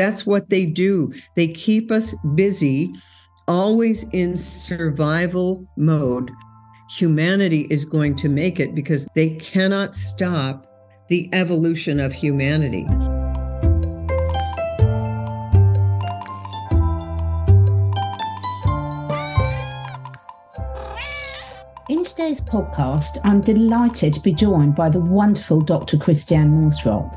That's what they do. They keep us busy, always in survival mode. Humanity is going to make it because they cannot stop the evolution of humanity. In today's podcast, I'm delighted to be joined by the wonderful Dr. Christiane Northrup.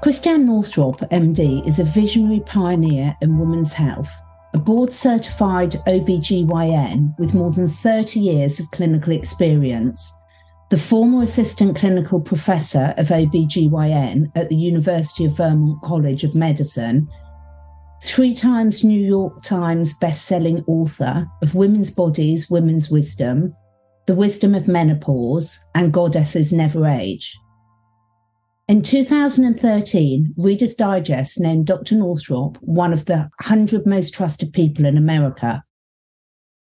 Christiane Northrup, MD, is a visionary pioneer in women's health, a board certified OBGYN with more than 30 years of clinical experience, the former assistant clinical professor of OBGYN at the University of Vermont College of Medicine, three times New York Times best-selling author of Women's Bodies, Women's Wisdom, The Wisdom of Menopause, and Goddesses Never Age. In 2013, Reader's Digest named Dr. Northrup one of the 100 most trusted people in America.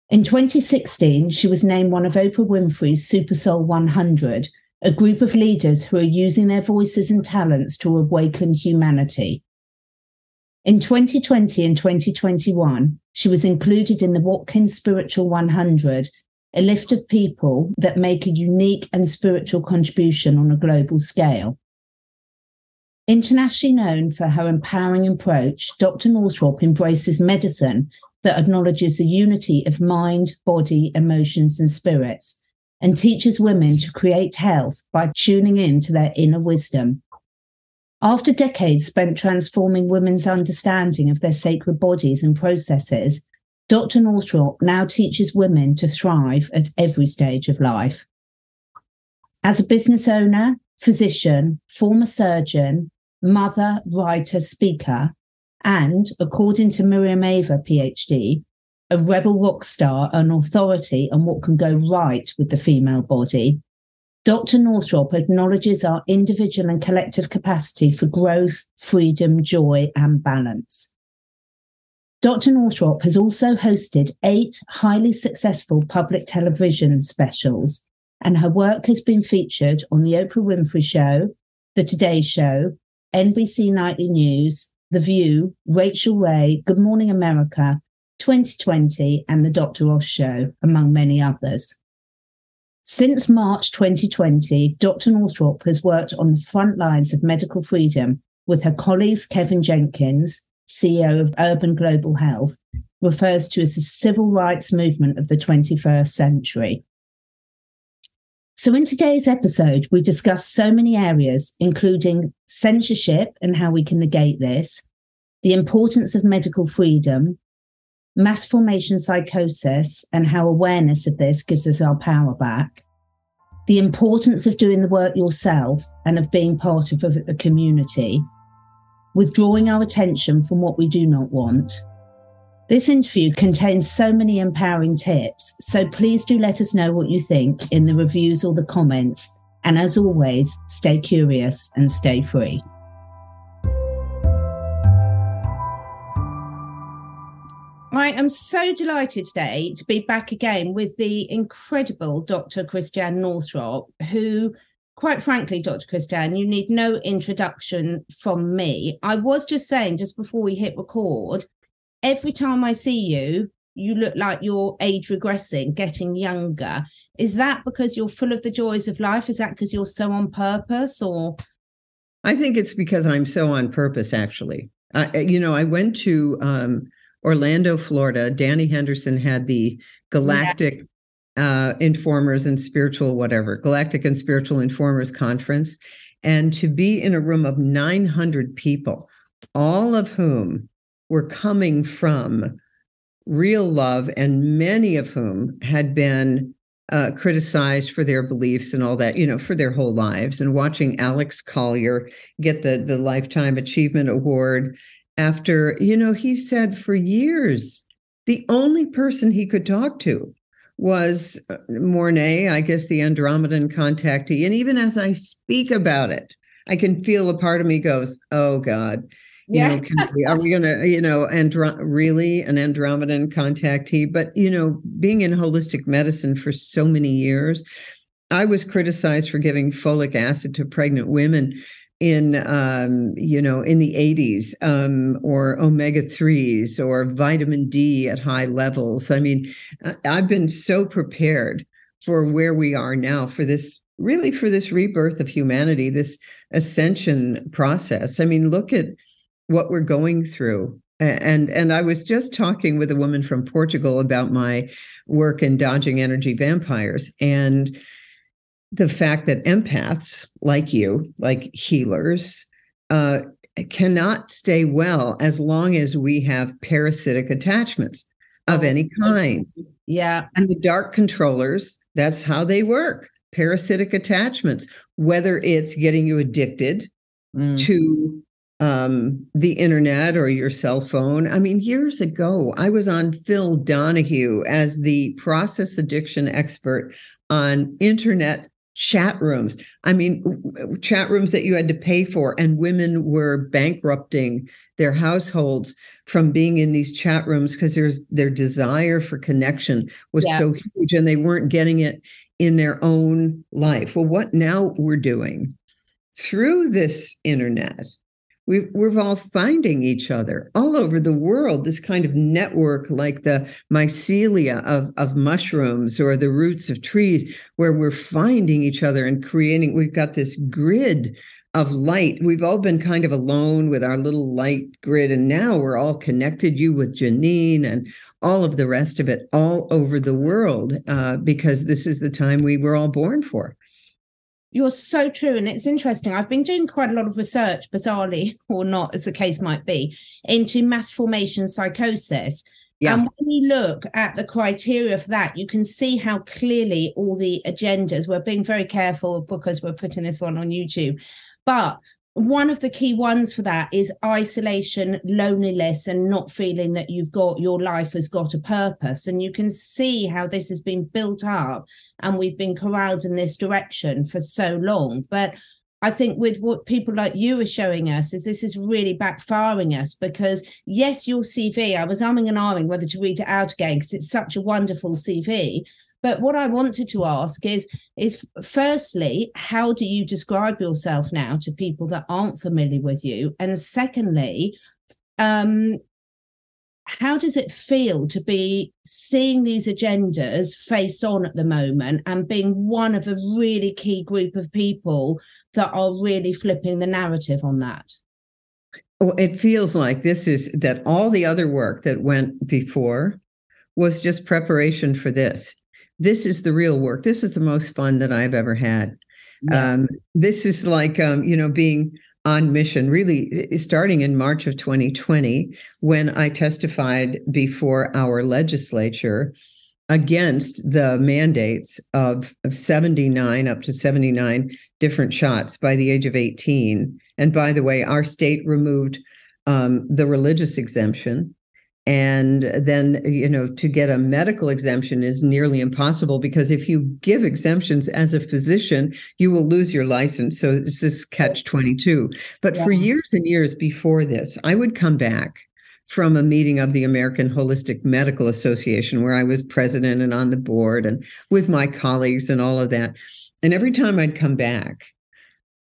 In 2016, she was named one of Oprah Winfrey's Super Soul 100, a group of leaders who are using their voices and talents to awaken humanity. In 2020 and 2021, she was included in the Watkins Spiritual 100, a list of people that make a unique and spiritual contribution on a global scale. Internationally known for her empowering approach, Dr. Northrup embraces medicine that acknowledges the unity of mind, body, emotions, and spirits, and teaches women to create health by tuning in to their inner wisdom. After decades spent transforming women's understanding of their sacred bodies and processes, Dr. Northrup now teaches women to thrive at every stage of life. As a business owner, physician, former surgeon, mother, writer, speaker, and, according to Miriam Ava, PhD, a rebel rock star, an authority on what can go right with the female body, Dr. Northrup acknowledges our individual and collective capacity for growth, freedom, joy, and balance. Dr. Northrup has also hosted eight highly successful public television specials, and her work has been featured on The Oprah Winfrey Show, The Today Show, NBC Nightly News, The View, Rachael Ray, Good Morning America, 2020, and The Dr. Oz Show, among many others. Since March 2020, Dr. Northrup has worked on the front lines of medical freedom with her colleagues Kevin Jenkins, CEO of Urban Global Health, refers to as the civil rights movement of the 21st century. So, in today's episode, we discuss so many areas, including censorship and how we can negate this, the importance of medical freedom, mass formation psychosis, and how awareness of this gives us our power back, the importance of doing the work yourself and of being part of a, community, withdrawing our attention from what we do not want this interview contains so many empowering tips, so please do let us know what you think in the reviews or the comments. And as always, stay curious and stay free. I am so delighted today to be back again with the incredible Dr. Christiane Northrup, who, quite frankly, Dr. Christiane, you need no introduction from me. I was just saying, just before we hit record, every time I see you, you look like you're age regressing, getting younger. Is that because you're full of the joys of life? Is that because you're so on purpose or? I think it's because I'm so on purpose, actually. Uh, you know, I went to um, Orlando, Florida. Danny Henderson had the Galactic yeah. uh, Informers and Spiritual, whatever, Galactic and Spiritual Informers Conference. And to be in a room of 900 people, all of whom were coming from real love, and many of whom had been uh, criticized for their beliefs and all that, you know, for their whole lives. And watching Alex Collier get the the Lifetime Achievement Award after, you know, he said for years the only person he could talk to was uh, Moraney, I guess the Andromedan contactee. And even as I speak about it, I can feel a part of me goes, "Oh God." You yeah. know we, are we gonna you know andro- really an andromedan contactee? But you know being in holistic medicine for so many years i was criticized for giving folic acid to pregnant women in um, you know in the 80s um, or omega 3s or vitamin d at high levels. I mean i've been so prepared for where we are now for this really for this rebirth of humanity this ascension process. I mean look at what we're going through and and i was just talking with a woman from portugal about my work in dodging energy vampires and the fact that empaths like you, like healers, uh, cannot stay well as long as we have parasitic attachments of any kind. Yeah. And the dark controllers, that's how they work parasitic attachments, whether it's getting you addicted mm. to um, the internet or your cell phone. I mean, years ago, I was on Phil Donahue as the process addiction expert on internet chat rooms. I mean, chat rooms that you had to pay for, and women were bankrupting their households from being in these chat rooms because there's their desire for connection was yeah. so huge, and they weren't getting it in their own life. Well, what now we're doing through this internet we we're all finding each other all over the world this kind of network like the mycelia of, of mushrooms or the roots of trees where we're finding each other and creating we've got this grid of light. We've all been kind of alone with our little light grid and now we're all connected you with janine and all of the rest of it all over the world uh, because this is the time we were all born for you're so true. And it's interesting. I've been doing quite a lot of research, bizarrely or not, as the case might be, into mass formation psychosis. Yeah. And when you look at the criteria for that, you can see how clearly all the agendas, we're being very careful because we're putting this one on YouTube, but one of the key ones for that is isolation, loneliness, and not feeling that you've got your life has got a purpose. And you can see how this has been built up and we've been corralled in this direction for so long. But I think with what people like you are showing us is this is really backfiring us because yes, your CV, I was umming and ahhing whether to read it out again because it's such a wonderful CV. But what I wanted to ask is, is firstly, how do you describe yourself now to people that aren't familiar with you? And secondly, um, how does it feel to be seeing these agendas face on at the moment and being one of a really key group of people that are really flipping the narrative on that? Well, it feels like this is that all the other work that went before was just preparation for this this is the real work. This is the most fun that I've ever had. Um, this is like, um, you know, being on mission, really starting in March of 2020, when I testified before our legislature against the mandates of, of 79 up to 79 different shots by the age of 18. And by the way, our state removed um, the religious exemption and then you know to get a medical exemption is nearly impossible because if you give exemptions as a physician you will lose your license. So it's this catch 22 but yeah. for years and years before this i would come back from a meeting of the American Holistic Medical Association where I was president and on the board and with my colleagues and all of that. And every time I'd come back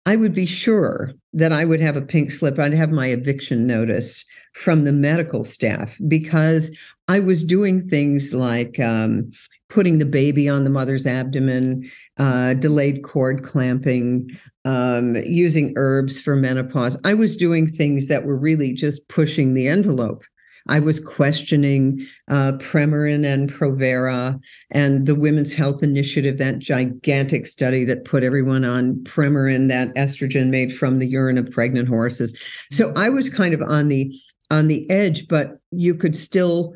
I would be sure that I would have a pink slip I'd have my eviction notice from the medical staff because I was doing things like um, putting the baby on the mother's abdomen, uh, delayed cord clamping, um, using herbs for menopause. I was doing things that were really just pushing the envelope. I was questioning uh, Premarin and Provera and the Women's Health Initiative, that gigantic study that put everyone on Premarin, that estrogen made from the urine of pregnant horses. So I was kind of on the on the edge, but you could still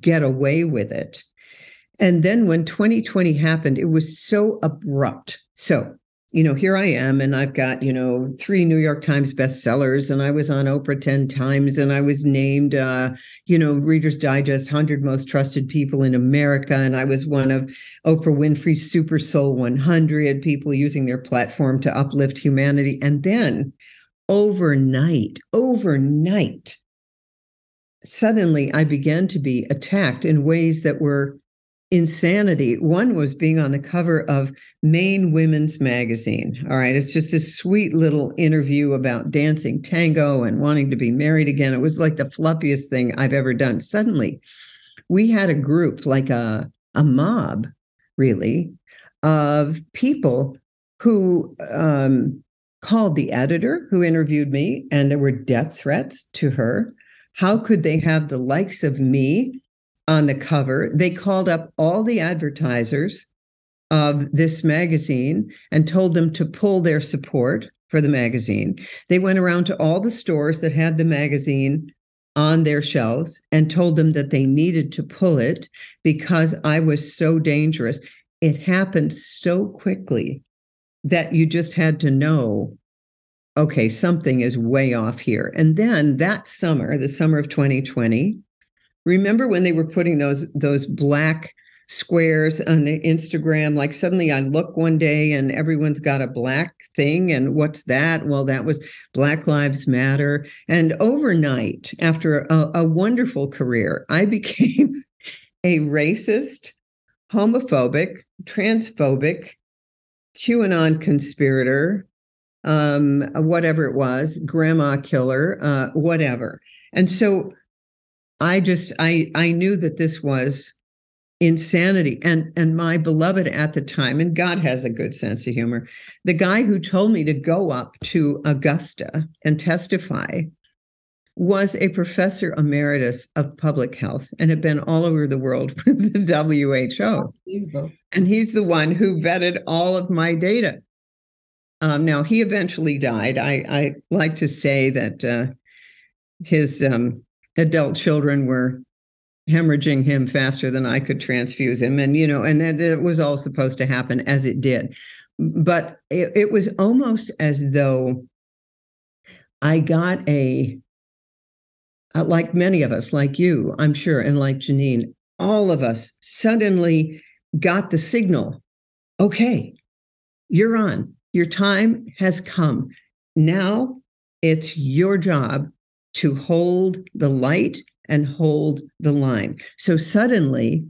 get away with it. And then when 2020 happened, it was so abrupt. So, you know, here I am, and I've got, you know, three New York Times bestsellers, and I was on Oprah 10 times, and I was named, uh, you know, Reader's Digest 100 Most Trusted People in America. And I was one of Oprah Winfrey's Super Soul 100 people using their platform to uplift humanity. And then overnight, overnight, suddenly I began to be attacked in ways that were insanity. One was being on the cover of Maine Women's Magazine. All right. It's just this sweet little interview about dancing tango and wanting to be married again. It was like the fluffiest thing I've ever done. Suddenly, we had a group, like a, a mob, really, of people who um, called the editor who interviewed me, and there were death threats to her. How could they have the likes of me on the cover? They called up all the advertisers of this magazine and told them to pull their support for the magazine. They went around to all the stores that had the magazine on their shelves and told them that they needed to pull it because I was so dangerous. It happened so quickly that you just had to know okay, something is way off here. And then that summer, the summer of 2020, remember when they were putting those those black squares on the Instagram like suddenly I look one day and everyone's got a black thing and what's that? Well, that was Black Lives Matter. And overnight after a, a wonderful career, I became a racist, homophobic, transphobic, QAnon conspirator, um, whatever it was, grandma killer, uh, whatever. And so I just I I knew that this was insanity. And and my beloved at the time, and God has a good sense of humor, the guy who told me to go up to Augusta and testify was a professor emeritus of public health and had been all over the world with the WHO. And he's the one who vetted all of my data. Um, now he eventually died. I, I like to say that uh, his um, adult children were hemorrhaging him faster than I could transfuse him, and you know, and that it was all supposed to happen as it did. But it, it was almost as though I got a uh, like many of us, like you, I'm sure, and like Janine, all of us suddenly got the signal okay, you're on. Your time has come. Now it's your job to hold the light and hold the line. So suddenly,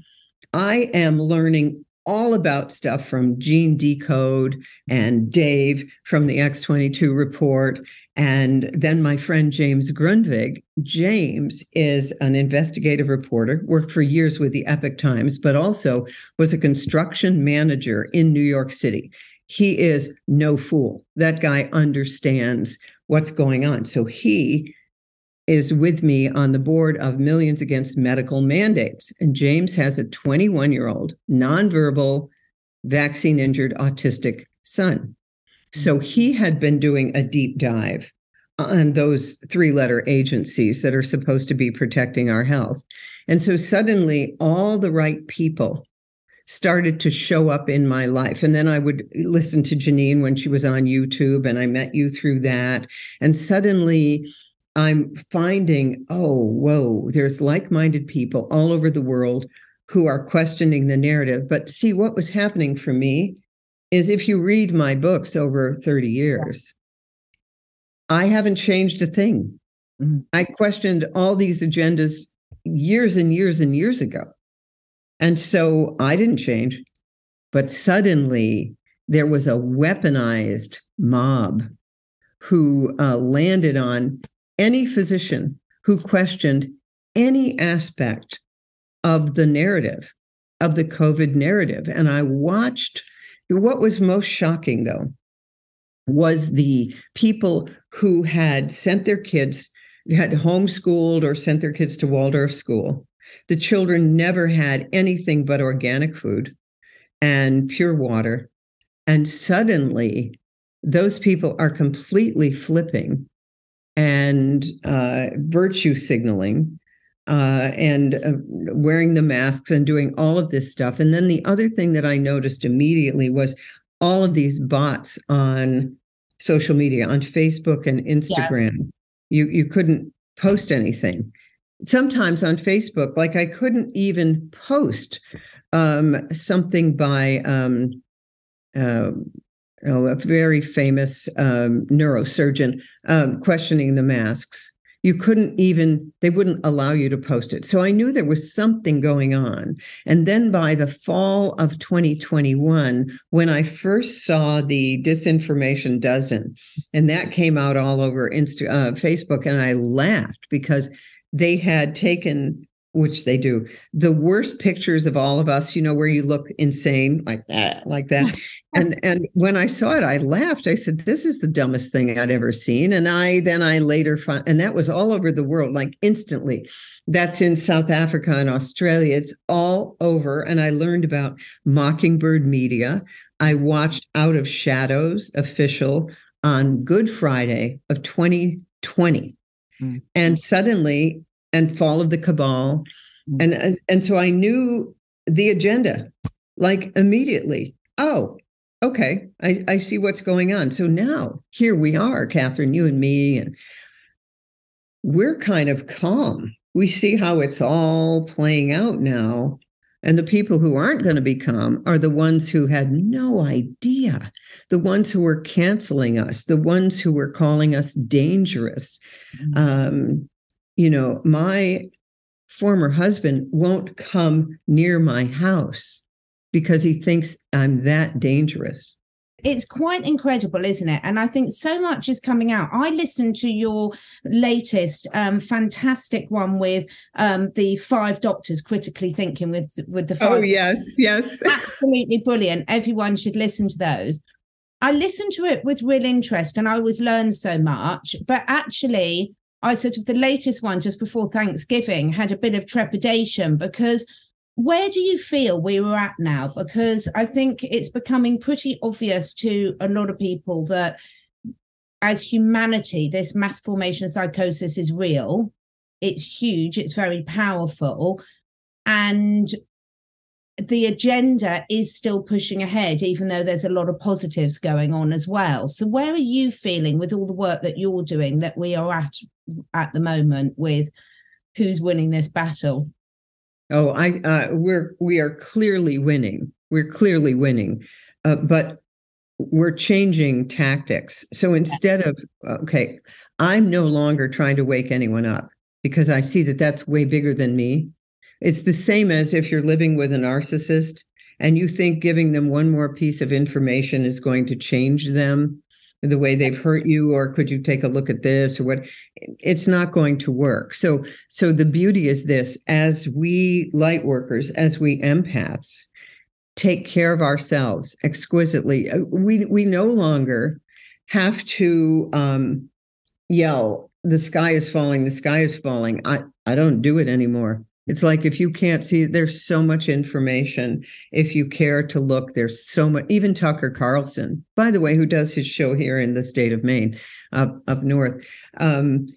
I am learning all about stuff from Gene Decode and Dave from the X22 report. And then my friend James Grundvig. James is an investigative reporter, worked for years with the Epoch Times, but also was a construction manager in New York City. He is no fool. That guy understands what's going on. So he is with me on the board of Millions Against Medical Mandates. And James has a 21 year old, nonverbal, vaccine injured autistic son. So mm-hmm. he had been doing a deep dive on those three letter agencies that are supposed to be protecting our health. And so suddenly, all the right people started to show up in my life. And then I would listen to Janine when she was on YouTube, and I met you through that. And suddenly, I'm finding, oh, whoa, there's like minded people all over the world who are questioning the narrative. But see, what was happening for me is if you read my books over 30 years, I haven't changed a thing. Mm-hmm. I questioned all these agendas years and years and years ago. And so I didn't change. But suddenly there was a weaponized mob who uh, landed on any physician who questioned any aspect of the narrative, of the COVID narrative. And I watched what was most shocking, though, was the people who had sent their kids, had homeschooled or sent their kids to Waldorf school. The children never had anything but organic food and pure water. And suddenly, those people are completely flipping and uh, virtue signaling uh, and uh, wearing the masks and doing all of this stuff. And then the other thing that I noticed immediately was all of these bots on social media, on Facebook and Instagram. Yeah. You you couldn't post anything. Sometimes on Facebook, like I couldn't even post um, something by um, uh, oh, a very famous um, neurosurgeon um, questioning the masks. You couldn't even, they wouldn't allow you to post it. So I knew there was something going on. And then by the fall of 2021, when I first saw the disinformation dozen, and that came out all over Insta, uh, Facebook, and I laughed because they had taken which they do. The worst pictures of all of us you know where you look insane like that like that. And and when i saw it i laughed. I said this is the dumbest thing i'd ever seen. And i then i later found and that was all over the world like instantly. That's in south africa and australia. It's all over. And i learned about mockingbird media. I watched out of shadows official on good friday of 2020 mm. and suddenly and fall of the cabal mm. and and so i knew the agenda like immediately oh okay i i see what's going on so now here we are catherine you and me and we're kind of calm we see how it's all playing out now and the people who aren't going to be calm are the ones who had no idea, the ones who were canceling us, the ones who were calling us dangerous. Mm-hmm. Um, you know, my former husband won't come near my house because he thinks I'm that dangerous. It's quite incredible, isn't it? And I think so much is coming out. I listened to your latest um, fantastic one with um, the five doctors critically thinking with with the oh, five. Oh yes, yes, absolutely brilliant. Everyone should listen to those. I listened to it with real interest, and I always learned so much. But actually, I sort of the latest one just before Thanksgiving had a bit of trepidation because where do you feel we were at now? Because I think it's becoming pretty obvious to a lot of people that as humanity, this mass formation psychosis is real. It's huge, it's very powerful. And the agenda is still pushing ahead, even though there's a lot of positives going on as well. So, where are you feeling with all the work that you're doing that we are at at the moment with who's winning this battle? Oh, I uh, we're we are clearly winning. We're clearly winning, uh, but we're changing tactics. So instead of okay, I'm no longer trying to wake anyone up because I see that that's way bigger than me. It's the same as if you're living with a narcissist and you think giving them one more piece of information is going to change them the way they've hurt you or could you take a look at this or what? It's not going to work. So so the beauty is this as we light workers as we empaths take care of ourselves exquisitely uh, we we no longer have to um, yell the sky is falling the sky is falling. I i don't do it anymore it's like if you can't see, there's so much information. If you care to look, there's so much. Even Tucker Carlson, by the way, who does his show here in the state of Maine, up up north. Um,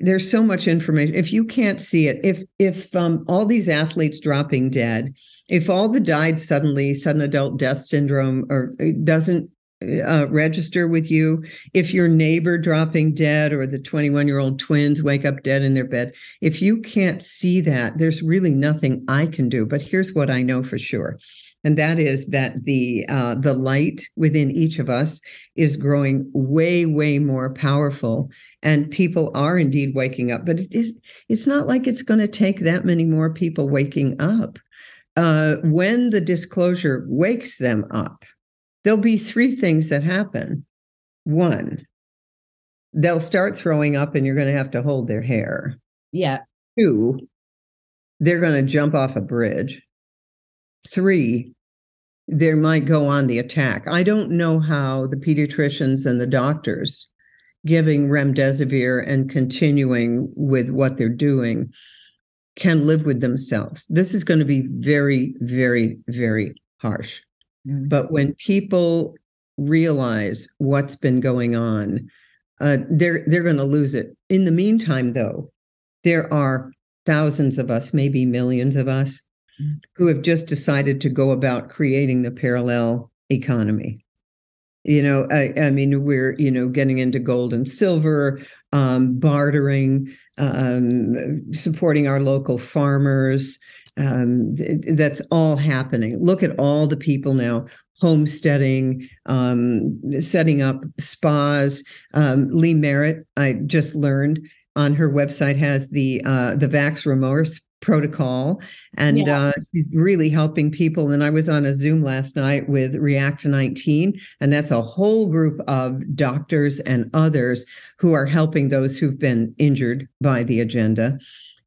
there's so much information. If you can't see it, if if um, all these athletes dropping dead, if all the died suddenly, sudden adult death syndrome, or doesn't uh, register with you. If your neighbor dropping dead or the 21 year old twins wake up dead in their bed, if you can't see that, there's really nothing I can do. But here's what I know for sure. And that is that the uh, the light within each of us is growing way, way more powerful, and people are indeed waking up. But it is it's not like it's going to take that many more people waking up. Uh, when the disclosure wakes them up, there'll be three things that happen. One, they'll start throwing up and you're going to have to hold their hair. Yeah. Two, they're going to jump off a bridge. Three, they might go on the attack. I don't know how the pediatricians and the doctors giving remdesivir and continuing with what they're doing can live with themselves. This is going to be very, very, very harsh. Mm-hmm. But when people realize what's been going on, uh, they're they're going to lose it. In the meantime, though, there are thousands of us, maybe millions of us, mm-hmm. who have just decided to go about creating the parallel economy. You know, I, I mean, we're you know getting into gold and silver, um, bartering, um, supporting our local farmers, um, that's all happening. Look at all the people now homesteading, um, setting up spas. Um, Lee Merritt, I just learned, on her website has the uh, the Vax Remorse protocol and yeah. uh, she's really helping people and i was on a zoom last night with react 19 and that's a whole group of doctors and others who are helping those who've been injured by the agenda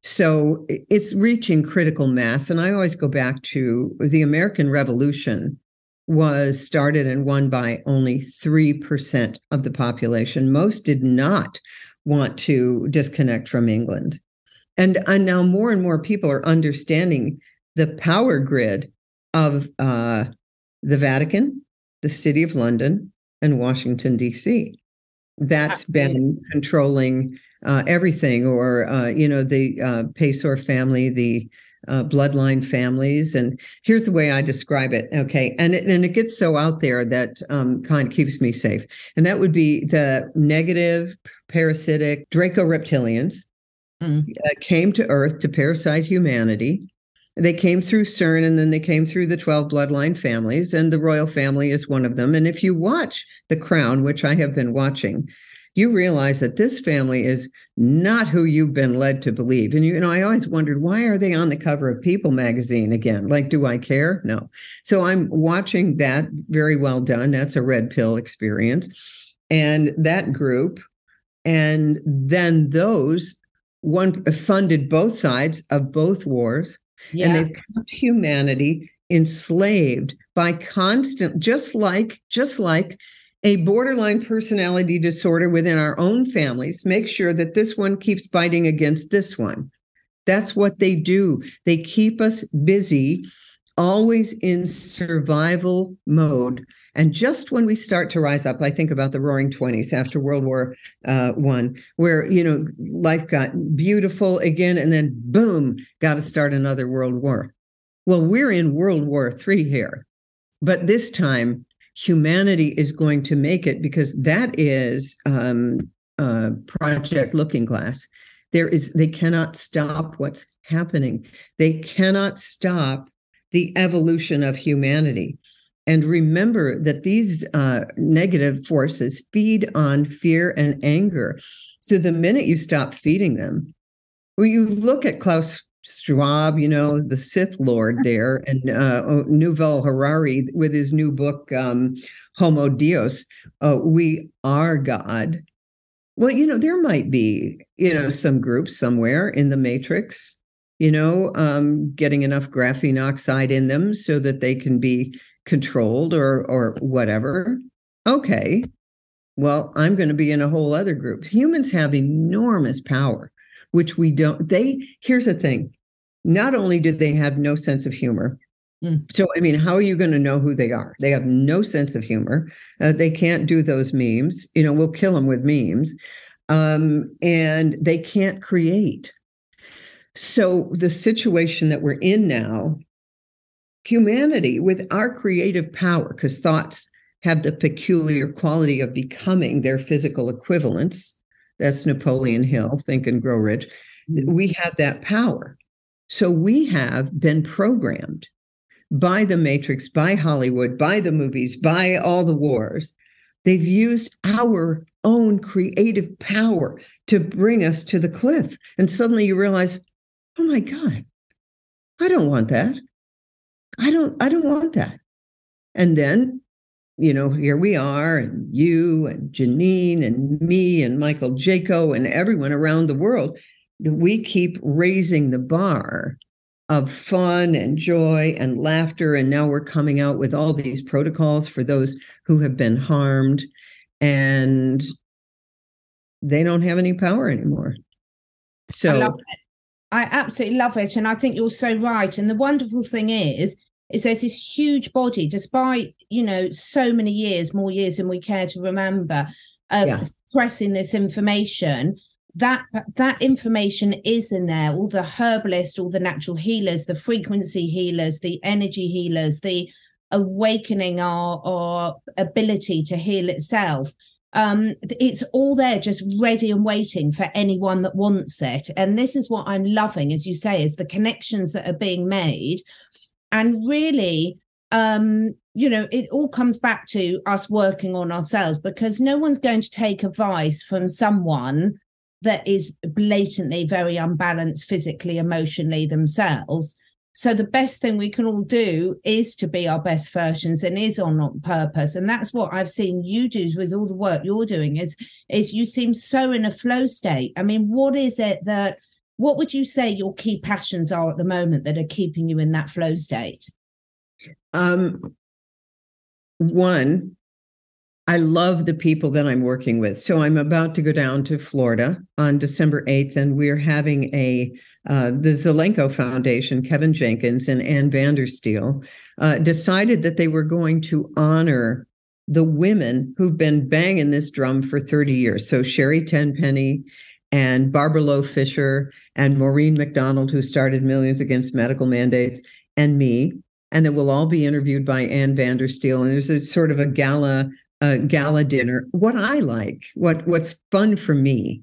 so it's reaching critical mass and i always go back to the american revolution was started and won by only 3% of the population. Most did not want to disconnect from england. And, and now more and more people are understanding the power grid of uh, the Vatican, the City of London, and Washington, D.C. That's been controlling uh, everything, or, uh, you know, the uh, Payseur family, the uh, bloodline families. And here's the way I describe it. Okay. And it, and it gets so out there that um, kind of keeps me safe. And that would be the negative, parasitic Draco reptilians mm. uh, came to Earth to parasite humanity. They came through CERN and then they came through the 12 bloodline families, and the royal family is one of them. And if you watch The Crown, which I have been watching, you realize that this family is not who you've been led to believe. And you, you know, I always wondered why are they on the cover of People magazine again? Like, do I care? No. So I'm watching that very well done. That's a red pill experience. And that group, and then those one funded both sides of both wars yeah. and they've kept humanity enslaved by constant just like just like a borderline personality disorder within our own families make sure that this one keeps fighting against this one. That's what they do. They keep us busy always in survival mode. And just when we start to rise up, I think about the Roaring Twenties after World War uh, One, where you know life got beautiful again, and then boom, got to start another world war. Well, we're in World War Three here, but this time humanity is going to make it because that is um, uh, Project Looking Glass. There is they cannot stop what's happening. They cannot stop the evolution of humanity. And remember that these uh, negative forces feed on fear and anger. So the minute you stop feeding them, well, you look at Klaus Schwab, you know, the Sith Lord there, and uh, Yuval Harari with his new book, um, Homo Deus, uh, We Are God. Well, you know, there might be, you know, some groups somewhere in the matrix, you know, um, getting enough graphene oxide in them so that they can be controlled or or whatever. Okay. Well i'm going to be in a whole other group. Humans have enormous power which we don't they here's the thing not only do they have no sense of humor mm. so i mean how are you going to know who they are they have no sense of humor uh, they can't do those memes you know we'll kill them with memes um, and they can't create so the situation that we're in now humanity with our creative power, because thoughts have the peculiar quality of becoming their physical equivalents. That's Napoleon Hill, Think and Grow Rich. Mm-hmm. We have that power. So we have been programmed by the Matrix, by Hollywood, by the movies, by all the wars. They've used our own creative power to bring us to the cliff. And suddenly you realize, oh my God, I don't want that. I don't I don't want that. And then, you know, here we are, and you and Janine and me and Michael Jaco and everyone around the world. We keep raising the bar of fun and joy and laughter. And now we're coming out with all these protocols for those who have been harmed. And they don't have any power anymore. So I absolutely love it. And I think you're so right. And the wonderful thing is, is there's this huge body, despite, you know, so many years, more years than we care to remember, of yeah. suppressing this information. That that information is in there. All the herbalists, all the natural healers, the frequency healers, the energy healers, the awakening our, our ability to heal itself um, it's all there just ready and waiting for anyone that wants it and this is what i'm loving as you say is the connections that are being made and really um, you know it all comes back to us working on ourselves because no one's going to take advice from someone that is blatantly very unbalanced physically, emotionally themselves. So the best thing we can all do is to be our best versions and is on purpose. And that's what I've seen you do with all the work you're doing is is you seem so in a flow state. I mean, what is it that what would you say your key passions are at the moment that are keeping you in that flow state? Um one, I love the people that I'm working with. So I'm about to go down to Florida on December 8th, and we're having a uh, the Zelenko Foundation, Kevin Jenkins and Ann Vandersteel, uh, decided that they were going to honor the women who've been banging this drum for 30 years. So Sherri Tenpenny and Barbara Loe Fisher and Maureen McDonald, who started Millions Against Medical Mandates, and me. And then we'll all be interviewed by Ann Vandersteel. And there's a sort of a gala, uh, gala dinner. What I like, what what's fun for me,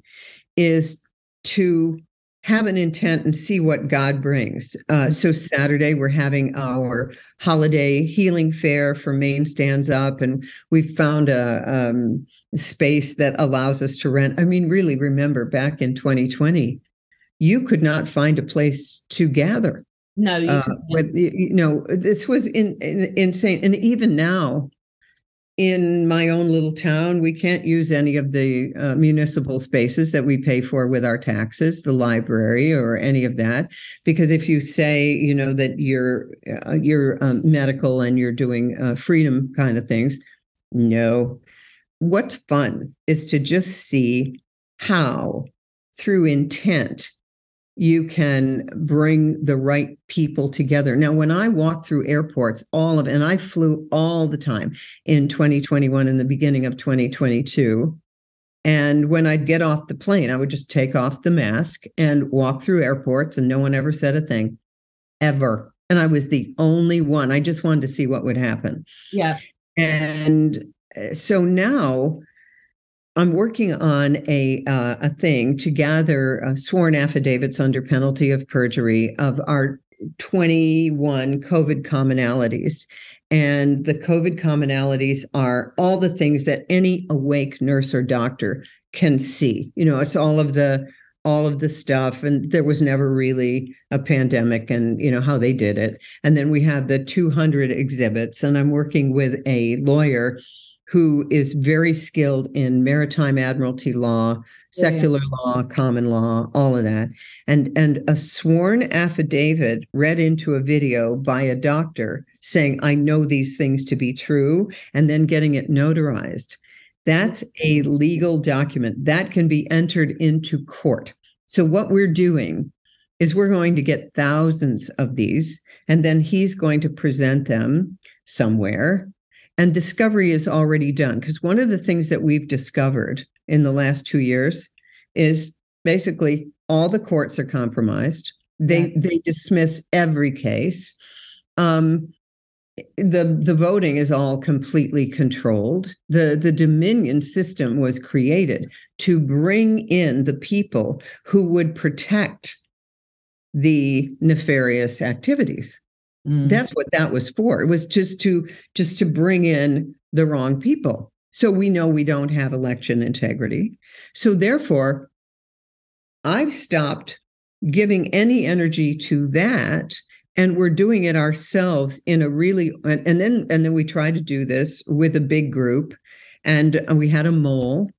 is to have an intent and see what God brings. Uh, so Saturday we're having our holiday healing fair for Maine Stands Up, and we've found a um, space that allows us to rent. I mean, really, remember back in 2020, you could not find a place to gather. No, you, uh, with, you know this was in, in, insane, and even now, in my own little town, we can't use any of the uh, municipal spaces that we pay for with our taxes, the library or any of that, because if you say, you know, that you're uh, you're um, medical and you're doing uh, freedom kind of things, no. What's fun is to just see how, through intent, you can bring the right people together. Now, when I walk through airports, all of and I flew all the time in 2021 and the beginning of 2022. And when I'd get off the plane, I would just take off the mask and walk through airports, and no one ever said a thing, ever. And I was the only one. I just wanted to see what would happen. Yeah. And so now I'm working on a uh, a thing to gather uh, sworn affidavits under penalty of perjury of our 21 COVID commonalities. And the COVID commonalities are all the things that any awake nurse or doctor can see. You know, it's all of the all of the stuff and there was never really a pandemic and you know how they did it and then we have the 200 exhibits and i'm working with a lawyer who is very skilled in maritime admiralty law, secular yeah. law, common law, all of that. And and a sworn affidavit read into a video by a doctor saying, I know these things to be true, and then getting it notarized. That's a legal document that can be entered into court. So, what we're doing is we're going to get thousands of these, and then he's going to present them somewhere and discovery is already done. Because one of the things that we've discovered in the last two years is basically all the courts are compromised. They yeah. they dismiss every case. Um, the the voting is all completely controlled. The the Dominion system was created to bring in the people who would protect the nefarious activities. Mm. That's what that was for. It was just to just to bring in the wrong people. So we know we don't have election integrity. So therefore, I've stopped giving any energy to that and we're doing it ourselves in a really and, and then and then we try to do this with a big group and we had a mole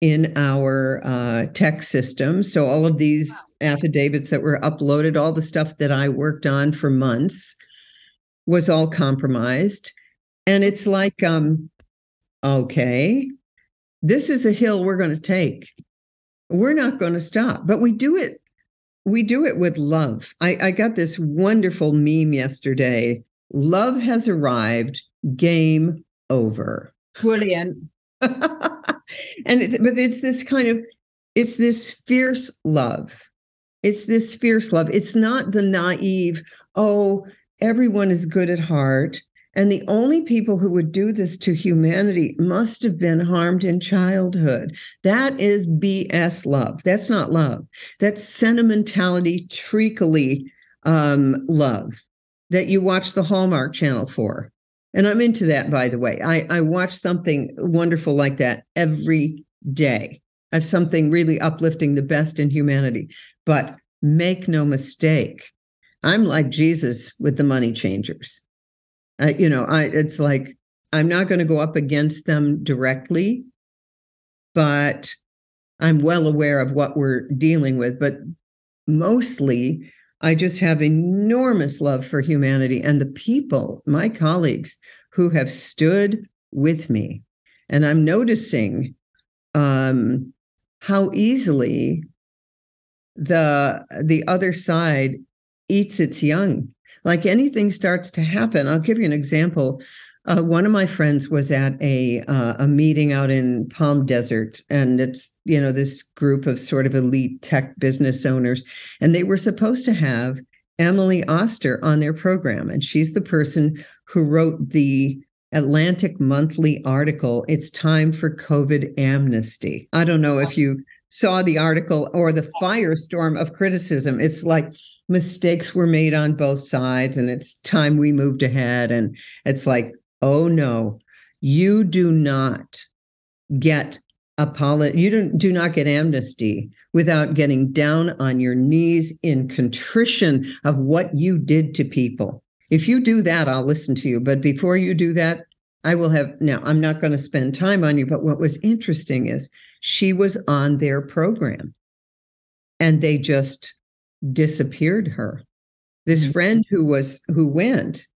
in our uh, tech system so all of these affidavits that were uploaded all the stuff that i worked on for months was all compromised. And it's like, um, okay, this is a hill we're going to take. We're not going to stop, but we do it. We do it with love. I, I got this wonderful meme yesterday. Love has arrived. Game over. Brilliant. and it, but it's this kind of it's this fierce love. It's this fierce love. It's not the naive, oh, everyone is good at heart. And the only people who would do this to humanity must have been harmed in childhood. That is BS love. That's not love. That's sentimentality, treacly um, love that you watch the Hallmark Channel for. And I'm into that, by the way. I, I watch something wonderful like that every day. of something really uplifting the best in humanity. But make no mistake, I'm like Jesus with the money changers. Uh, you know, I it's like I'm not going to go up against them directly, but I'm well aware of what we're dealing with. But mostly, I just have enormous love for humanity and the people, my colleagues, who have stood with me. And I'm noticing um, how easily the the other side eats its young. Like anything starts to happen. I'll give you an example. Uh, one of my friends was at a uh, a meeting out in Palm Desert, and it's you know this group of sort of elite tech business owners, and they were supposed to have Emily Oster on their program, and she's the person who wrote the Atlantic Monthly article. It's time for COVID amnesty. I don't know if you saw the article or the firestorm of criticism. It's like mistakes were made on both sides, and it's time we moved ahead. And it's like oh no, you do not get a apology. You don't, do not get amnesty without getting down on your knees in contrition of what you did to people. If you do that, I'll listen to you. But before you do that, I will have now, I'm not going to spend time on you. But what was interesting is she was on their program and they just disappeared her. This mm-hmm. friend who was who went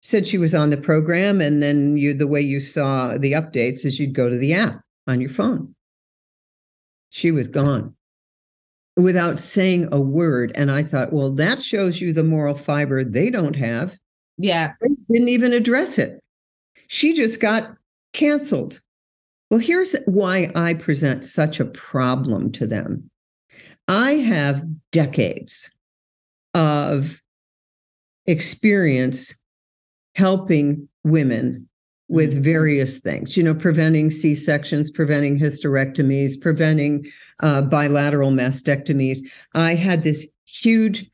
said she was on the program and then you the way you saw the updates is you'd go to the app on your phone she was gone without saying a word and i thought well that shows you the moral fiber they don't have yeah they didn't even address it she just got canceled well here's why i present such a problem to them i have decades of experience helping women with mm-hmm. various things, you know, preventing C sections, preventing hysterectomies, preventing uh, bilateral mastectomies. I had this huge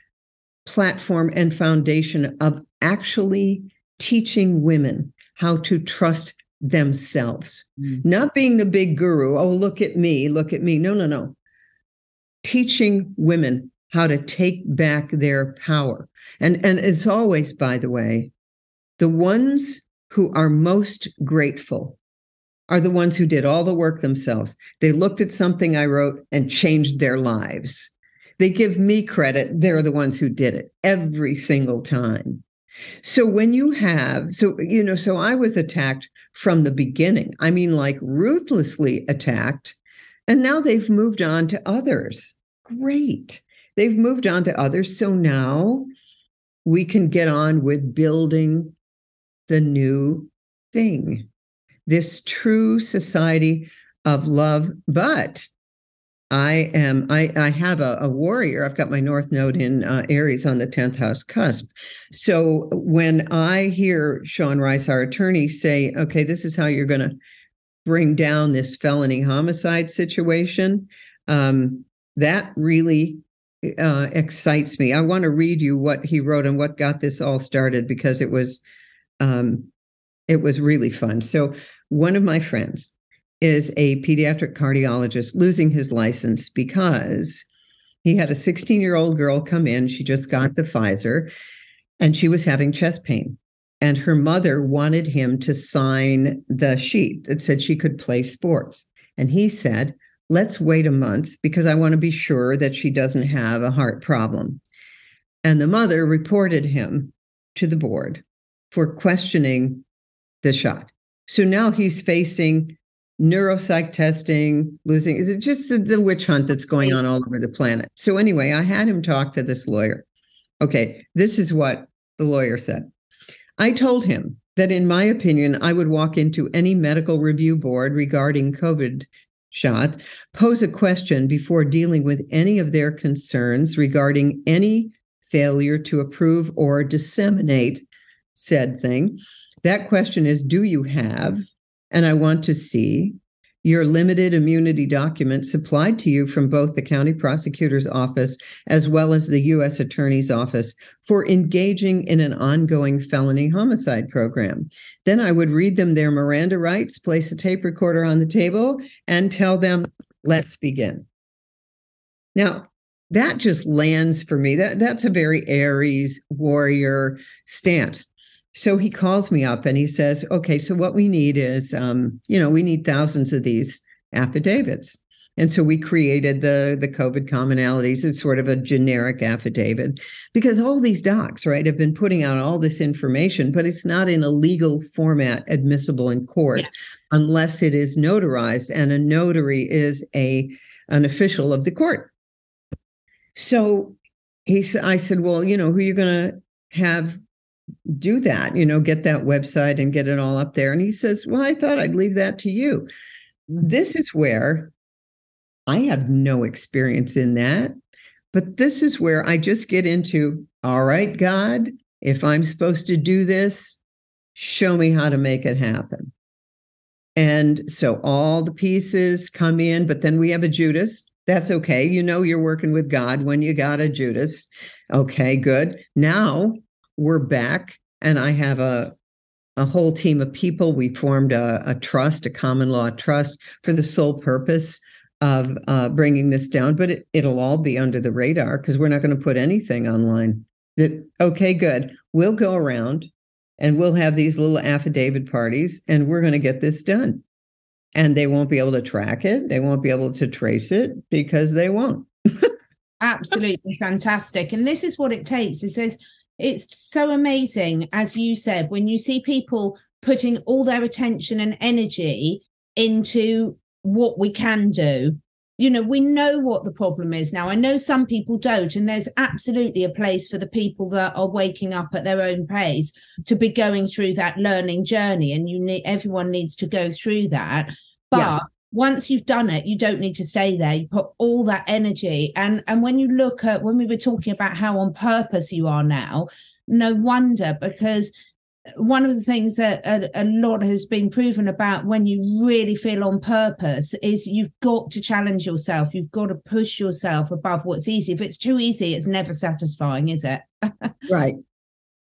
platform and foundation of actually teaching women how to trust themselves, mm. not being the big guru. Oh, look at me, look at me. No, no, no. Teaching women how to take back their power. And, and it's always, by the way, the ones who are most grateful are the ones who did all the work themselves. They looked at something I wrote and changed their lives. They give me credit. They're the ones who did it every single time. So when you have, so, you know, so I was attacked from the beginning. I mean, like ruthlessly attacked. And now they've moved on to others. Great. They've moved on to others. So now we can get on with building the new thing, this true society of love. But I am I I have a, a warrior. I've got my North Node in uh, Aries on the tenth house cusp. So when I hear Sean Rice, our attorney, say, "Okay, this is how you're going to bring down this felony homicide situation," um, that really uh, excites me. I want to read you what he wrote and what got this all started because it was um, it was really fun. So one of my friends is a pediatric cardiologist losing his license because he had a 16 year old girl come in. She just got the Pfizer and she was having chest pain. And her mother wanted him to sign the sheet that said she could play sports. And he said, Let's wait a month because I want to be sure that she doesn't have a heart problem. And the mother reported him to the board for questioning the shot. So now he's facing neuropsych testing, losing is it just the, the witch hunt that's going on all over the planet. So anyway, I had him talk to this lawyer. Okay, this is what the lawyer said. I told him that in my opinion, I would walk into any medical review board regarding COVID shots, pose a question before dealing with any of their concerns regarding any failure to approve or disseminate said thing. That question is Do you have, and I want to see, your limited immunity document supplied to you from both the county prosecutor's office as well as the U.S. Attorney's office for engaging in an ongoing felony homicide program. Then I would read them their Miranda rights, place a tape recorder on the table, and tell them let's begin. Now, that just lands for me. That that's a very Aries warrior stance. So he calls me up and he says, "Okay, so what we need is, um, you know, we need thousands of these affidavits." And so we created the the COVID commonalities. It's sort of a generic affidavit because all these docs, right, have been putting out all this information, but it's not in a legal format admissible in court yes. unless it is notarized, and a notary is a an official of the court. So he said, I said, well, you know, who you're you going to have do that? You know, get that website and get it all up there. And he says, well, I thought I'd leave that to you. Mm-hmm. This is where I have no experience in that. But this is where I just get into all right, God, if I'm supposed to do this, show me how to make it happen. And so all the pieces come in, but then we have a Judas that's okay. You know you're working with God when you got a Judas. Okay, good. Now we're back, and I have a a whole team of people. We formed a, a trust, a common law trust, for the sole purpose of uh, bringing this down. But it, it'll all be under the radar because we're not going to put anything online. That okay, good. We'll go around and we'll have these little affidavit parties, and we're going to get this done and they won't be able to track it. They won't be able to trace it because they won't. Absolutely fantastic. And this is what it takes. It says it's so amazing, as you said, when you see people putting all their attention and energy into what we can do. You know, we know what the problem is now. I know some people don't, and there's absolutely a place for the people that are waking up at their own pace to be going through that learning journey. And you need everyone needs to go through that. But yeah. Once you've done it, you don't need to stay there. You put all that energy. And and when you look at when we were talking about how on purpose you are now, no wonder because one of the things that a, a, lot has been proven about when you really feel on purpose is you've got to challenge yourself. You've got to push yourself above what's easy. If it's too easy, it's never satisfying, is it? right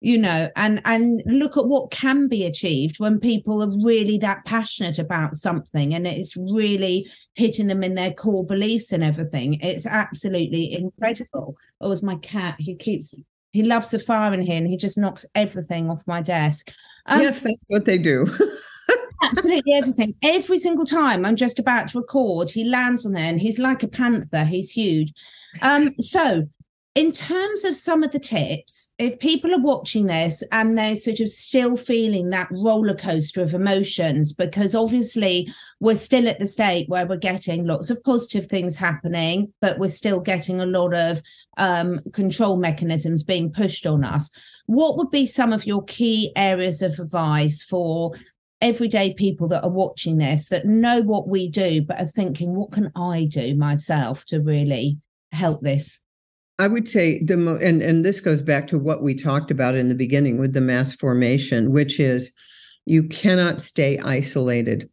you know and and look at what can be achieved when people are really that passionate about something and it's really hitting them in their core beliefs and everything. It's absolutely incredible. Oh was my cat he keeps he loves the fire in here and he just knocks everything off my desk. Um, yes that's what they do. Absolutely everything. Every single time i'm just about to record he lands on there and he's like a panther. He's huge. Um so in terms of some of the tips, if people are watching this and they're sort of still feeling that roller coaster of emotions, because obviously we're still at the state where we're getting lots of positive things happening, but we're still getting a lot of um, control mechanisms being pushed on us. What would be some of your key areas of advice for everyday people that are watching this that know what we do, but are thinking, what can I do myself to really help this? I would say the mo- and and this goes back to what we talked about in the beginning with the mass formation, which is you cannot stay isolated.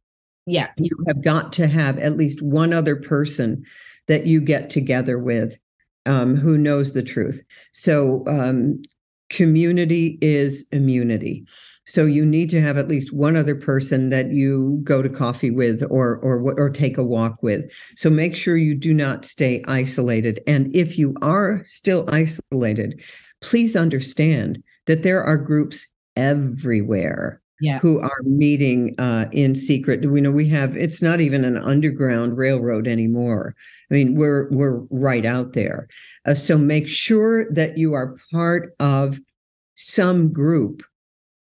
Yeah. You have got to have at least one other person that you get together with um, who knows the truth. So um, community is immunity. So you need to have at least one other person that you go to coffee with or or or take a walk with. So make sure you do not stay isolated. And if you are still isolated, please understand that there are groups everywhere yeah. who are meeting uh, in secret. We know we have. It's not even an underground railroad anymore. I mean, we're we're right out there. Uh, so make sure that you are part of some group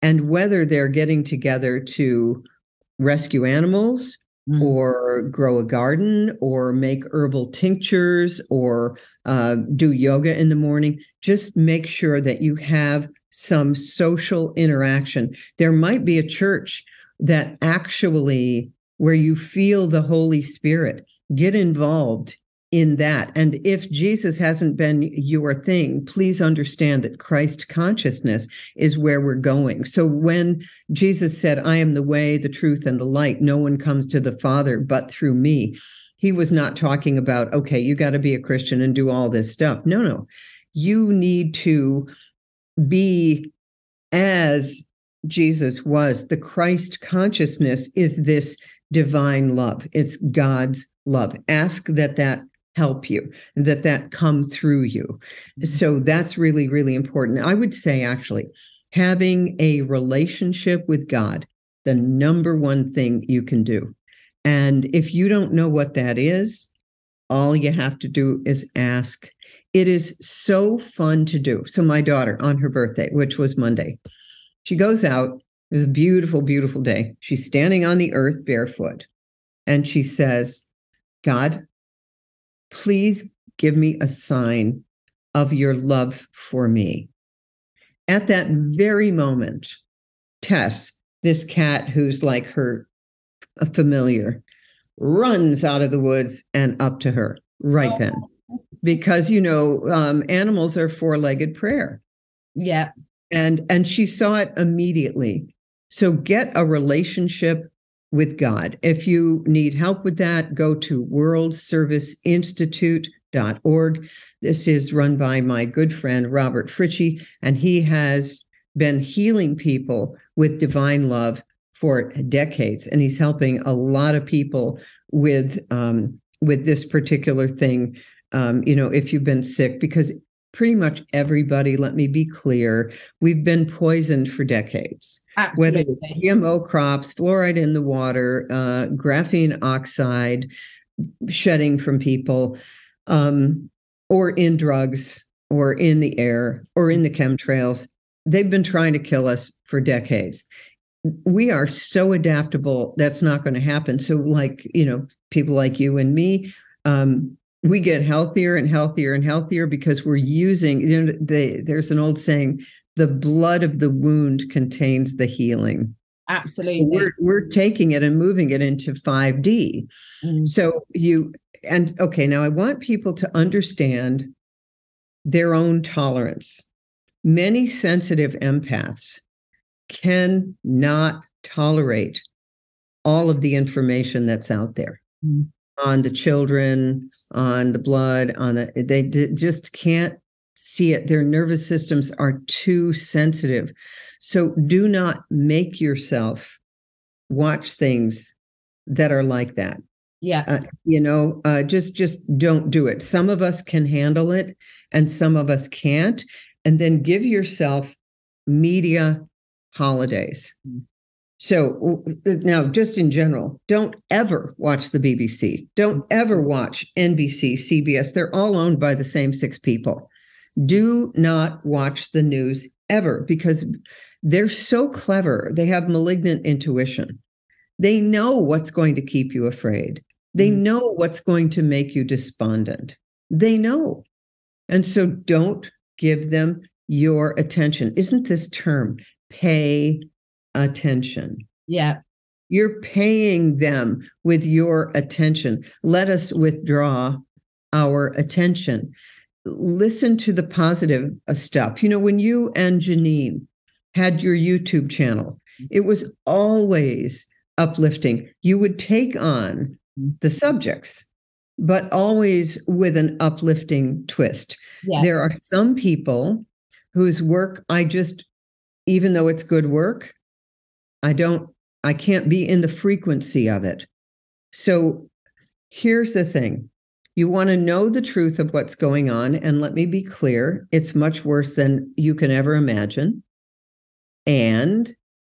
and whether they're getting together to rescue animals mm. or grow a garden or make herbal tinctures or uh, do yoga in the morning just make sure that you have some social interaction there might be a church that actually where you feel the holy spirit get involved in that. And if Jesus hasn't been your thing, please understand that Christ consciousness is where we're going. So when Jesus said, I am the way, the truth, and the light, no one comes to the Father but through me, he was not talking about, okay, you got to be a Christian and do all this stuff. No, no. You need to be as Jesus was. The Christ consciousness is this divine love, it's God's love. Ask that that help you, that that come through you. Mm-hmm. So that's really, really important. I would say, actually, having a relationship with God, the number one thing you can do. And if you don't know what that is, all you have to do is ask. It is so fun to do. So, my daughter on her birthday, which was Monday, she goes out. It was a beautiful, beautiful day. She's standing on the earth barefoot and she says, God, please give me a sign of your love for me. At that very moment, Tess, this cat who's like her a familiar, runs out of the woods and up to her right then. Because you know, um, animals are four-legged prayer. Yeah. And and she saw it immediately. So get a relationship with God. If you need help with that, go to worldserviceinstitute.org. This is run by my good friend Robert Fritchie, and he has been healing people with divine love for decades, and he's helping a lot of people with um, with this particular thing. Um, you know, if you've been sick, because pretty much everybody, let me be clear, we've been poisoned for decades. Absolutely. Whether it's GMO crops, fluoride in the water, uh, graphene oxide shedding from people, um, or in drugs, or in the air, or in the chemtrails. They've been trying to kill us for decades. We are so adaptable, that's not going to happen. So, like, you know, people like you and me, um, we get healthier and healthier and healthier because we're using you know they, there's an old saying the blood of the wound contains the healing. Absolutely. so we're, we're taking it and moving it into 5d mm. so you and okay now i want people to understand their own tolerance. Many sensitive empaths cannot tolerate all of the information that's out there mm. on the children, on the blood, on the they d- just can't see it. Their nervous systems are too sensitive. So do not make yourself watch things that are like that. Yeah. Uh, you know, uh, just just don't do it. Some of us can handle it and some of us can't. And then give yourself media holidays. Mm. So now, just in general, don't ever watch the BBC. Don't ever watch NBC, CBS. They're all owned by the same six people. Do not watch the news ever because they're so clever. They have malignant intuition. They know what's going to keep you afraid. They mm. know what's going to make you despondent. They know. And so don't give them your attention. Isn't this term pay attention. Yeah. You're paying them with your attention. Let us withdraw our attention. Listen to the positive uh, stuff. You know, when you and Janine had your YouTube channel, it was always uplifting. You would take on the subjects, but always with an uplifting twist. Yeah. There are some people whose work I just, even though it's good work, I don't, I can't be in the frequency of it. So here's the thing you want to know the truth of what's going on. And let me be clear it's much worse than you can ever imagine. And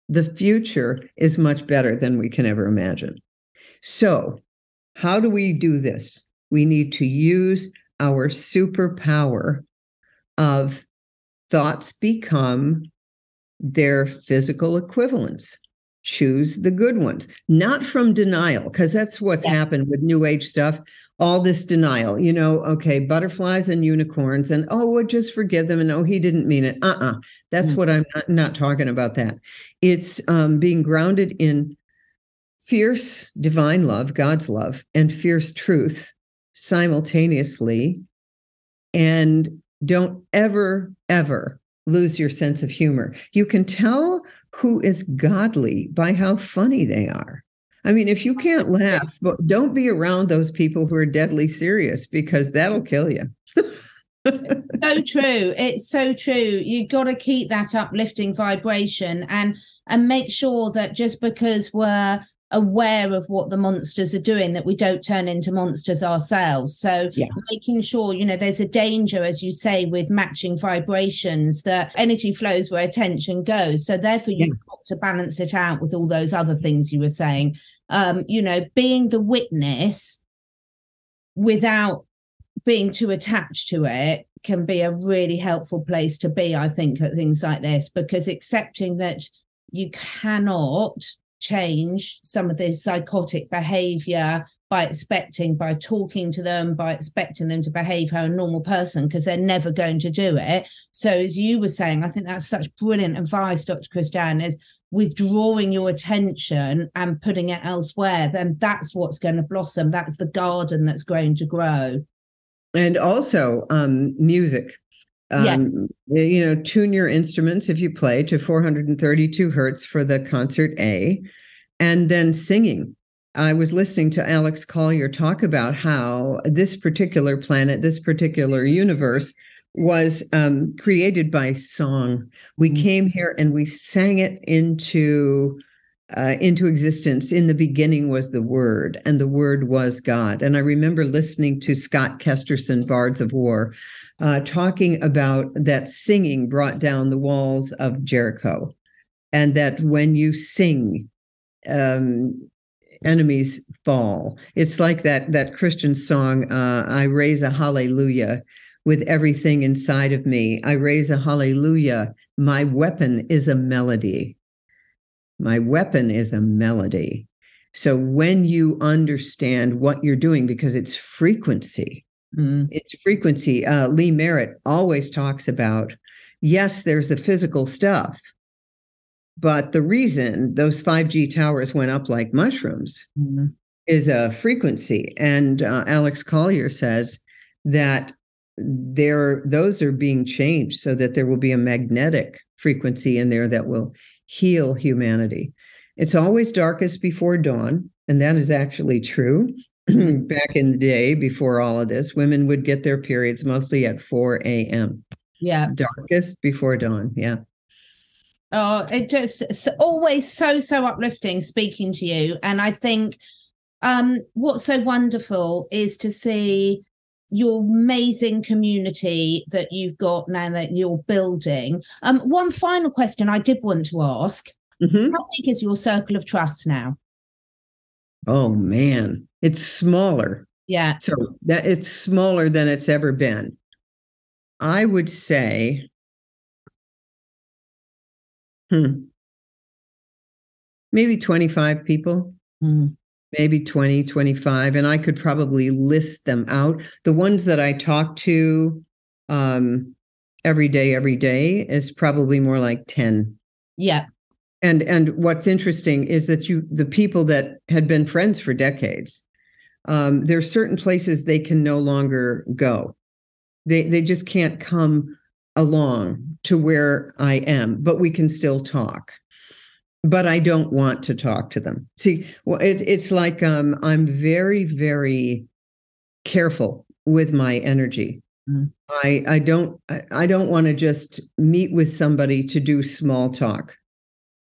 the future is much better than we can ever imagine. So, how do we do this? We need to use our superpower of thoughts become their physical equivalents. Choose the good ones, not from denial, because that's what's yeah. happened with new age stuff. All this denial, you know, okay, butterflies and unicorns, and oh, we'll just forgive them. And oh, he didn't mean it. Uh uh-uh. uh That's mm. what I'm not, not, talking about that. It's um, being grounded in fierce divine love, God's love, and fierce truth simultaneously. And don't ever, ever lose your sense of humor. You can tell who is godly by how funny they are. I mean, if you can't laugh, but don't be around those people who are deadly serious because that'll kill you. so true. It's so true. You've got to keep that uplifting vibration and and make sure that just because we're aware of what the monsters are doing that we don't turn into monsters ourselves. So Yeah. making sure you know there's a danger as you say with matching vibrations that energy flows where attention goes. So therefore you've got to balance it out with all those other things you were saying. Um you know being the witness without being too attached to it can be a really helpful place to be i think at things like this because accepting that you cannot change some of this psychotic behavior by expecting by talking to them by expecting them to behave how a normal person because they're never going to do it. So as you were saying i think that's such brilliant advice dr Christiane, is withdrawing your attention and putting it elsewhere. Then that's what's going to blossom. That's the garden that's going to grow. And also um, music. Um, You know, tune your instruments if you play to 432 hertz for the concert A, and then singing. I was listening to Alex Collier talk about how this particular planet, this particular universe, was um, created by song. We Mhm. came here and we sang it into uh, into existence. In the beginning was the Word, and the Word was God. And I remember listening to Scott Kesterson, Bards of War, uh, talking about that singing brought down the walls of Jericho, and that when you sing, um, enemies fall. It's like that that Christian song, uh, "I raise a hallelujah." With everything inside of me, I raise a hallelujah. My weapon is a melody. My weapon is a melody. So when you understand what you're doing, because it's frequency, Mm. it's frequency. Uh, Lee Merritt always talks about yes, there's the physical stuff, but the reason those 5G towers went up like mushrooms Mm. is a frequency. And uh, Alex Collier says that there those are being changed so that there will be a magnetic frequency in there that will heal humanity. It's always darkest before dawn, and that is actually true. Back in the day, before all of this, women would get their periods mostly at 4 a.m. yeah Darkest before dawn. Yeah. Oh, it just it's always so so uplifting speaking to you, and I think um, what's so wonderful is to see your amazing community that you've got now that you're building. Um, one final question I did want to ask: Mhm. How big is your circle of trust now? Oh man, it's smaller. Yeah, So that it's smaller than it's ever been. I would say, hmm, maybe 25 people, Mm. Maybe 20, 25, and I could probably list them out. The ones that I talk to um, every day, every day is probably more like 10. yeah, And and what's interesting is that you the people that had been friends for decades, um, there are certain places they can no longer go. They they just can't come along to where I am, but we can still talk. But I don't want to talk to them. See, well, it, it's like um, I'm very very careful with my energy. Mm. I I don't I, I don't want to just meet with somebody to do small talk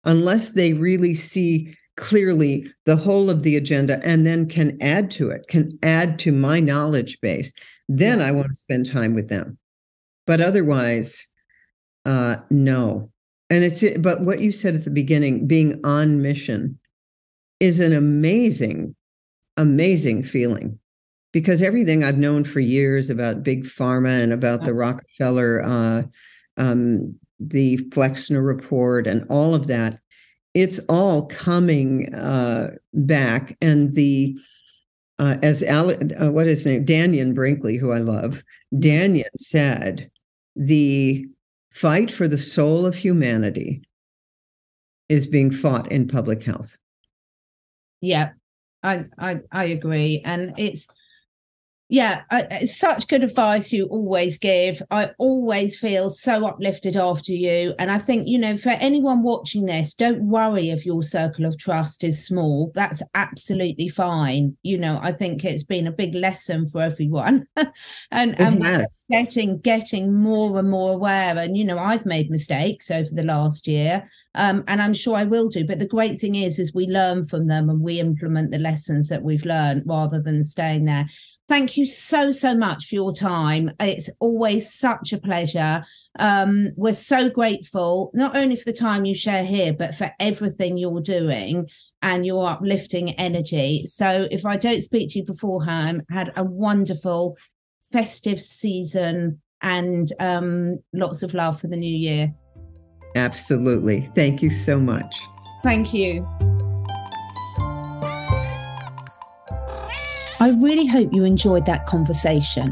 unless they really see clearly the whole of the agenda and then can add to it, can add to my knowledge base, then I want to spend time with them. But otherwise, uh, no. And it's but what you said at the beginning, being on mission, is an amazing, amazing feeling. Because everything I've known for years about big pharma and about the Rockefeller uh, um, the Flexner report and all of that, it's all coming uh, back. And the uh, as Ale- uh, what is his name, Dannion Brinkley, who I love, Dannion said, the fight for the soul of humanity is being fought in public health. yeah. I I I agree, and it's Yeah, it's such good advice you always give. I always feel so uplifted after you. And I think, you know, for anyone watching this, don't worry if your circle of trust is small. That's absolutely fine. You know, I think it's been a big lesson for everyone. and and getting getting more and more aware. And, you know, I've made mistakes over the last year. Um, and I'm sure I will do. But the great thing is, is we learn from them and we implement the lessons that we've learned rather than staying there. Thank you so, so much for your time. It's always such a pleasure. Um, we're so grateful, not only for the time you share here, but for everything you're doing and your uplifting energy. So if I don't speak to you beforehand, had a wonderful festive season and um, lots of love for the new year. Absolutely. Thank you so much. Thank you. I really hope you enjoyed that conversation,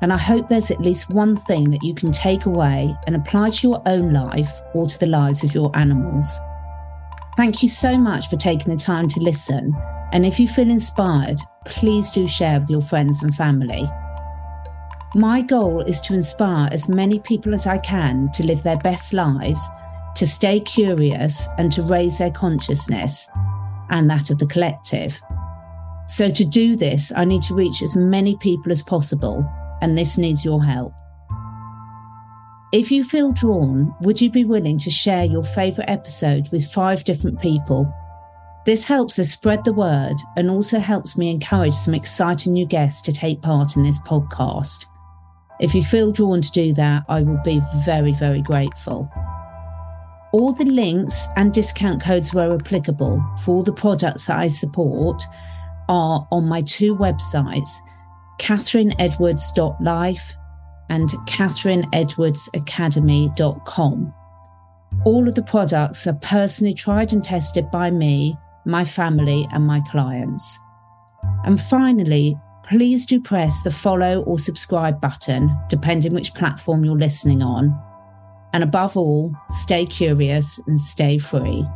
and I hope there's at least one thing that you can take away and apply to your own life or to the lives of your animals. Thank you so much for taking the time to listen, and if you feel inspired, please do share with your friends and family. My goal is to inspire as many people as I can to live their best lives, to stay curious, and to raise their consciousness and that of the collective. So, to do this, I need to reach as many people as possible, and this needs your help. If you feel drawn, would you be willing to share your favourite episode with five different people? This helps us spread the word and also helps me encourage some exciting new guests to take part in this podcast. If you feel drawn to do that, I will be very, very grateful. All the links and discount codes where applicable for all the products that I support are on my two websites, catherineedwards.life and catherineedwardsacademy.com. All of the products are personally tried and tested by me, my family, and my clients. And finally, please do press the follow or subscribe button, depending which platform you're listening on. And above all, stay curious and stay free.